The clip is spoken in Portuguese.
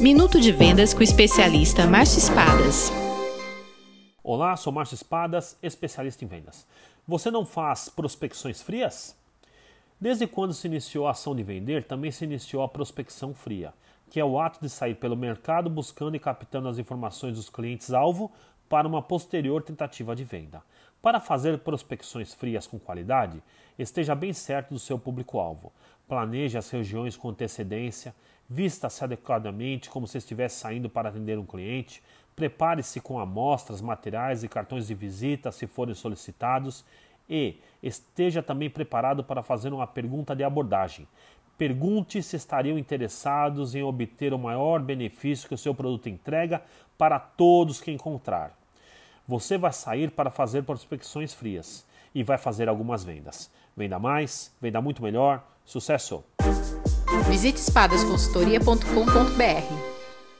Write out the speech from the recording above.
Minuto de Vendas com o especialista Márcio Espadas. Olá, sou Márcio Espadas, especialista em vendas. Você não faz prospecções frias? Desde quando se iniciou a ação de vender, também se iniciou a prospecção fria, que é o ato de sair pelo mercado buscando e captando as informações dos clientes-alvo para uma posterior tentativa de venda. Para fazer prospecções frias com qualidade, esteja bem certo do seu público-alvo. Planeje as regiões com antecedência, vista-se adequadamente como se estivesse saindo para atender um cliente, prepare-se com amostras, materiais e cartões de visita se forem solicitados e esteja também preparado para fazer uma pergunta de abordagem. Pergunte se estariam interessados em obter o maior benefício que o seu produto entrega para todos que encontrar. Você vai sair para fazer prospecções frias e vai fazer algumas vendas. Venda mais, venda muito melhor. Sucesso! Visite espadasconsultoria.com.br